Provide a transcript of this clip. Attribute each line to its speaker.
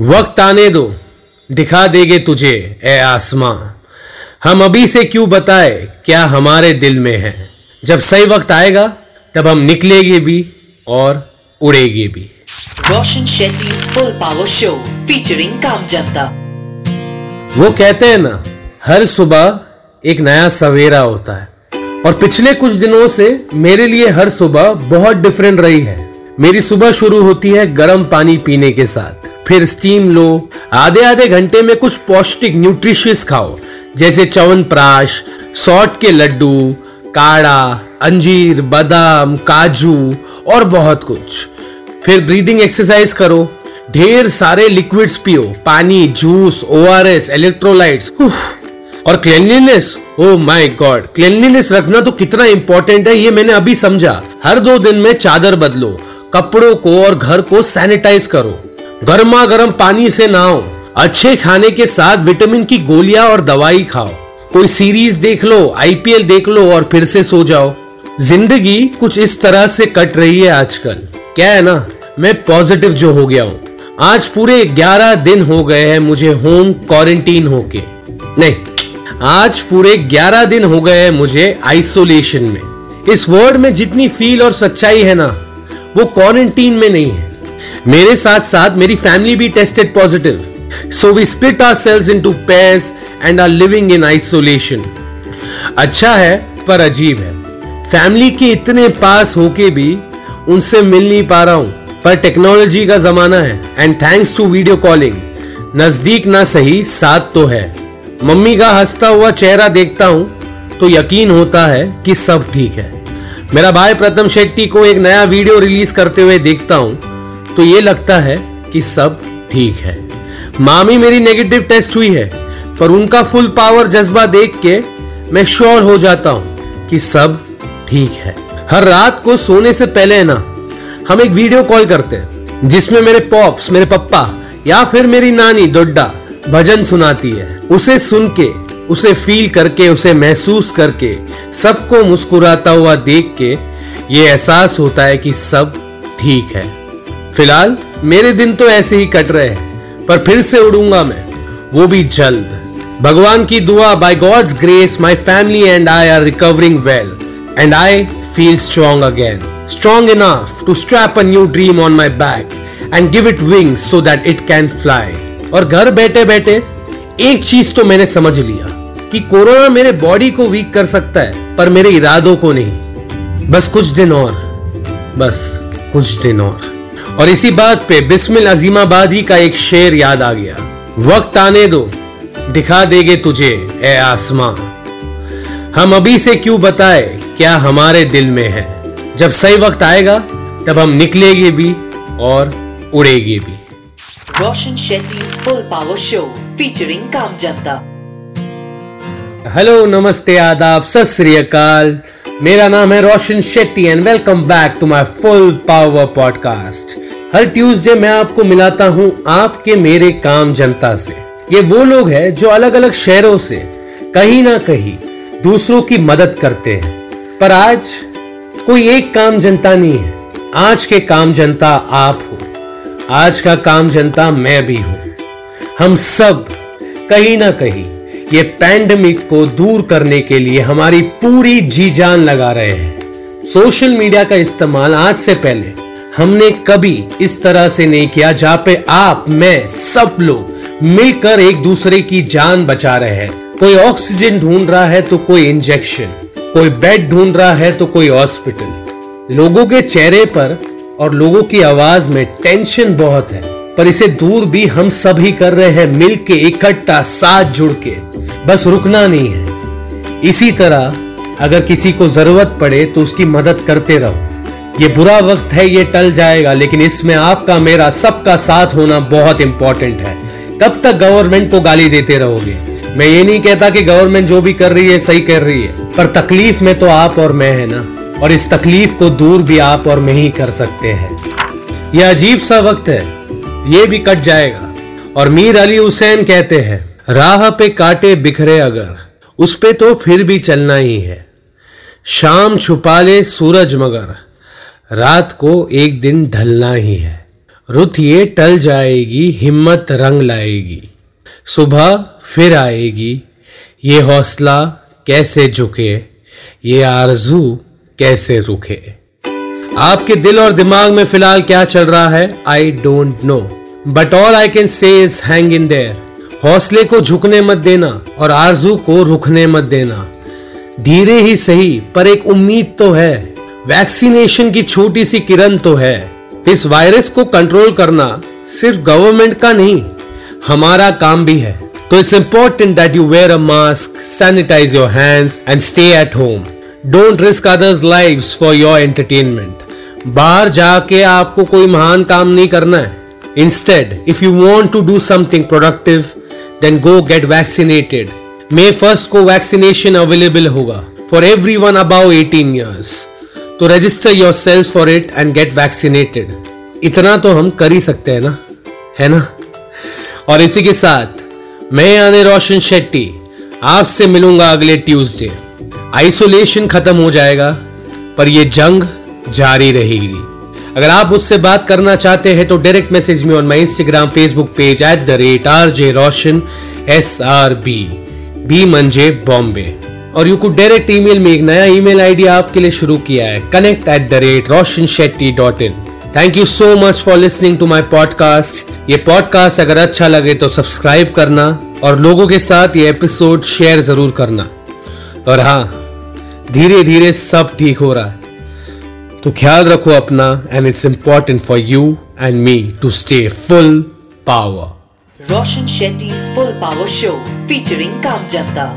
Speaker 1: वक्त आने दो दिखा देगे तुझे ए आसमां। हम अभी से क्यों बताए क्या हमारे दिल में है? जब सही वक्त आएगा तब हम निकलेंगे भी और उड़ेंगे भी।
Speaker 2: Roshan Shetty's Full Power Show featuring Kam Janta.
Speaker 1: वो कहते हैं ना हर सुबह एक नया सवेरा होता है। और पिछले कुछ दिनों से मेरे लिए हर सुबह बहुत डिफरेंट रही है। मेरी सुबह शुरू होती है गर्म पानी पीने के साथ। फिर स्टीम लो। आधे आधे घंटे में कुछ पौष्टिक न्यूट्रिशियस खाओ। जैसे चवन प्राश सॉट के लड्डू, काढ़ा, अंजीर, बादाम, काजू और बहुत कुछ। फिर ब्रीदिंग एक्सरसाइज करो। ढेर सारे लिक्विड्स पियो। पानी juice O R S electrolytes और cleanliness oh my God cleanliness रखना तो कितना इंपॉर्टेंट है, ये मैंने अभी समझा। हर दो दिन में चादर बदलो। कपड़ों को और घर को सैनिटाइज करो। गर्मा गर्म पानी से नहाओ। अच्छे खाने के साथ विटामिन की गोलियाँ और दवाई खाओ। कोई सीरीज़ देख लो, आईपीएल देख लो और फिर से सो जाओ। ज़िंदगी कुछ इस तरह से कट रही है आजकल। क्या है ना? मैं पॉजिटिव जो हो गया हूँ। आज पूरे 11 दिन हो गए हैं मुझे होम क्वारंटीन होके। नहीं, आज पूरे 11 दिन हो गए हैं मुझे आइसोलेशन में। इस वर्ड में जितनी फील और सच्चाई है ना, वो क्वारंटीन में नहीं है। मेरे साथ साथ मेरी फैमिली भी tested positive so we split ourselves in two pairs and are living in isolation अच्छा है, पर अजीब है. फैमिली के इतने पास होके भी उनसे मिल नहीं पा रहा हूँ, पर टेक्नोलॉजी का जमाना है and thanks to video calling नज़दीक ना सही, साथ तो है. मम्मी का हंसता हुआ चेहरा देखता हूँ तो यकीन होता है कि सब ठीक है. मेरा भाई प्रथम शेट्टी को एक नया वीडियो रिलीज़ करते हुए देखता हूँ तो ये लगता है कि सब ठीक है। मामी मेरी नेगेटिव टेस्ट हुई है, पर उनका फुल पावर जज्बा देख के मैं श्योर हो जाता हूँ कि सब ठीक है। हर रात को सोने से पहले ना, हम एक वीडियो कॉल करते हैं, जिसमें मेरे पॉप्स मेरे पप्पा या फिर मेरी नानी दोड्डा भजन सुनाती है। उसे सुन के, उसे फील करके, उसे महसूस करके, सबको मुस्कुराता हुआ देख के ये एहसास होता है कि सब ठीक है। फ़िलहाल, मेरे दिन तो ऐसे ही कट रहे हैं, पर फिर से उड़ूँगा मैं। वो भी जल्द। भगवान की दुआ by God's grace my family and I are recovering well and I feel strong again strong enough to strap a new dream on my back and give it wings so that it can fly और घर बैठे बैठे एक चीज़ तो मैंने समझ लिया कि कोरोना मेरे बॉडी को वीक कर सकता है, पर मेरे इरादों को नहीं। बस कुछ दिन और, बस कुछ दिन और। और इसी बात पे बिस्मिल अजीमाबादी का एक शेर याद आ गया। वक्त आने दो दिखा देगे तुझे ए आसमां। हम अभी से क्यों बताए क्या हमारे दिल में है? जब सही वक्त आएगा तब हम निकलेंगे भी और उड़ेंगे भी।
Speaker 2: Roshan Shetty full power show featuring काम जनता
Speaker 1: हेलो नमस्ते आदाब सत अकाल। मेरा नाम है Roshan Shetty and welcome back to my full power podcast her Tuesday मैं आपको मिलाता हूँ आपके मेरे काम जनता से। ये वो लोग हैं जो अलग अलग शहरों से कहीं ना कहीं दूसरों की मदद करते हैं। पर आज कोई एक काम जनता नहीं है। आज के काम जनता आप हो। आज का काम जनता मैं भी हूँ। हम सब कहीं ना कहीं ये पैंडमिक को दूर करने के लिए हमारी पूरी जी जान लगा रहे हैं। सोशल मीडिया का इस्तेमाल आज से पहले हमने कभी इस तरह से नहीं किया जहाँ पे आप, मैं, सब लोग मिलकर एक दूसरे की जान बचा रहे हैं। कोई ऑक्सीजन ढूंढ रहा है तो कोई इंजेक्शन कोई बेड ढूंढ रहा है तो कोई हॉस्पिटल लोगों के चेहरे पर और लोगों की आवाज़ में टेंशन बहुत है, पर इसे दूर भी हम सभी कर रहे हैं मिल के इकट्ठा, साथ जुड़ के। बस रुकना नहीं है। इसी तरह अगर किसी को ज़रूरत पड़े तो उसकी मदद करते रहो। ये बुरा वक्त है, ये टल जाएगा, लेकिन इसमें आपका, मेरा, सबका साथ होना बहुत इंपॉर्टेंट है। कब तक गवर्नमेंट को गाली देते रहोगे? मैं ये नहीं कहता कि गवर्नमेंट जो भी कर रही है, सही कर रही है, पर तकलीफ़ में तो आप और मैं है ना, और इस तकलीफ़ को दूर भी आप और मैं ही कर सकते हैं। यह अजीब सा वक्त है, ये भी कट जाएगा, और मीर अली हुसैन कहते हैं, राह पे काटे बिखरे अगर, उस पे तो फिर भी चलना ही है। शाम छुपा ले सूरज मगर रात को एक दिन ढलना ही है। रुत ये टल जाएगी, हिम्मत रंग लाएगी। सुबह फिर आएगी, ये हौसला कैसे झुके, ये आरज़ू कैसे रुके। आपके दिल और दिमाग में फ़िलहाल क्या चल रहा है? I don't know but all I can say is hang in there हौसले को झुकने मत देना और आरज़ू को रुकने मत देना। धीरे ही सही, पर एक उम्मीद तो है। वैक्सीनेशन की छोटी सी किरण तो है। इस वायरस को कंट्रोल करना सिर्फ़ गवर्नमेंट का नहीं, हमारा काम भी है। तो it's important that you wear a mask sanitize your hands and stay at home don't risk others lives for your entertainment बाहर जाके आपको कोई महान काम नहीं करना है। Instead if you want to do something productive then go get vaccinated May first को वैक्सीनेशन अवेलेबल होगा। For everyone above eighteen years तो register yourselves for it and get vaccinated इतना तो हम कर ही सकते हैं ना? है ना? और इसी के साथ, मैं यानी रोशन शेट्टी, आपसे मिलूँगा अगले ट्यूसडे आइसोलेशन खत्म हो जाएगा, पर ये जंग जारी रहेगी. अगर आप मुझसे बात करना चाहते हैं तो डायरेक्ट मैसेज में on my Instagram Facebook page at the rate R J Roshan S R B B मंजे बॉम्बे और यू कुड डायरेक्ट ईमेल में एक नया ईमेल आईडी आपके लिए शुरू किया है। Connect at the rate Roshan Shetty dot in thank you so much for listening to my podcast ये पॉडकास्ट अगर अच्छा लगे तो सब्सक्राइब करना और लोगों के साथ ये एपिसोड शेयर ज़रूर करना। और हाँ धीरे धीरे सब ठीक हो रहा है। तो ख्याल रखो अपना and it's important for you and me to stay full power
Speaker 2: Roshan Shetty Full Power Show, featuring Kam Janta.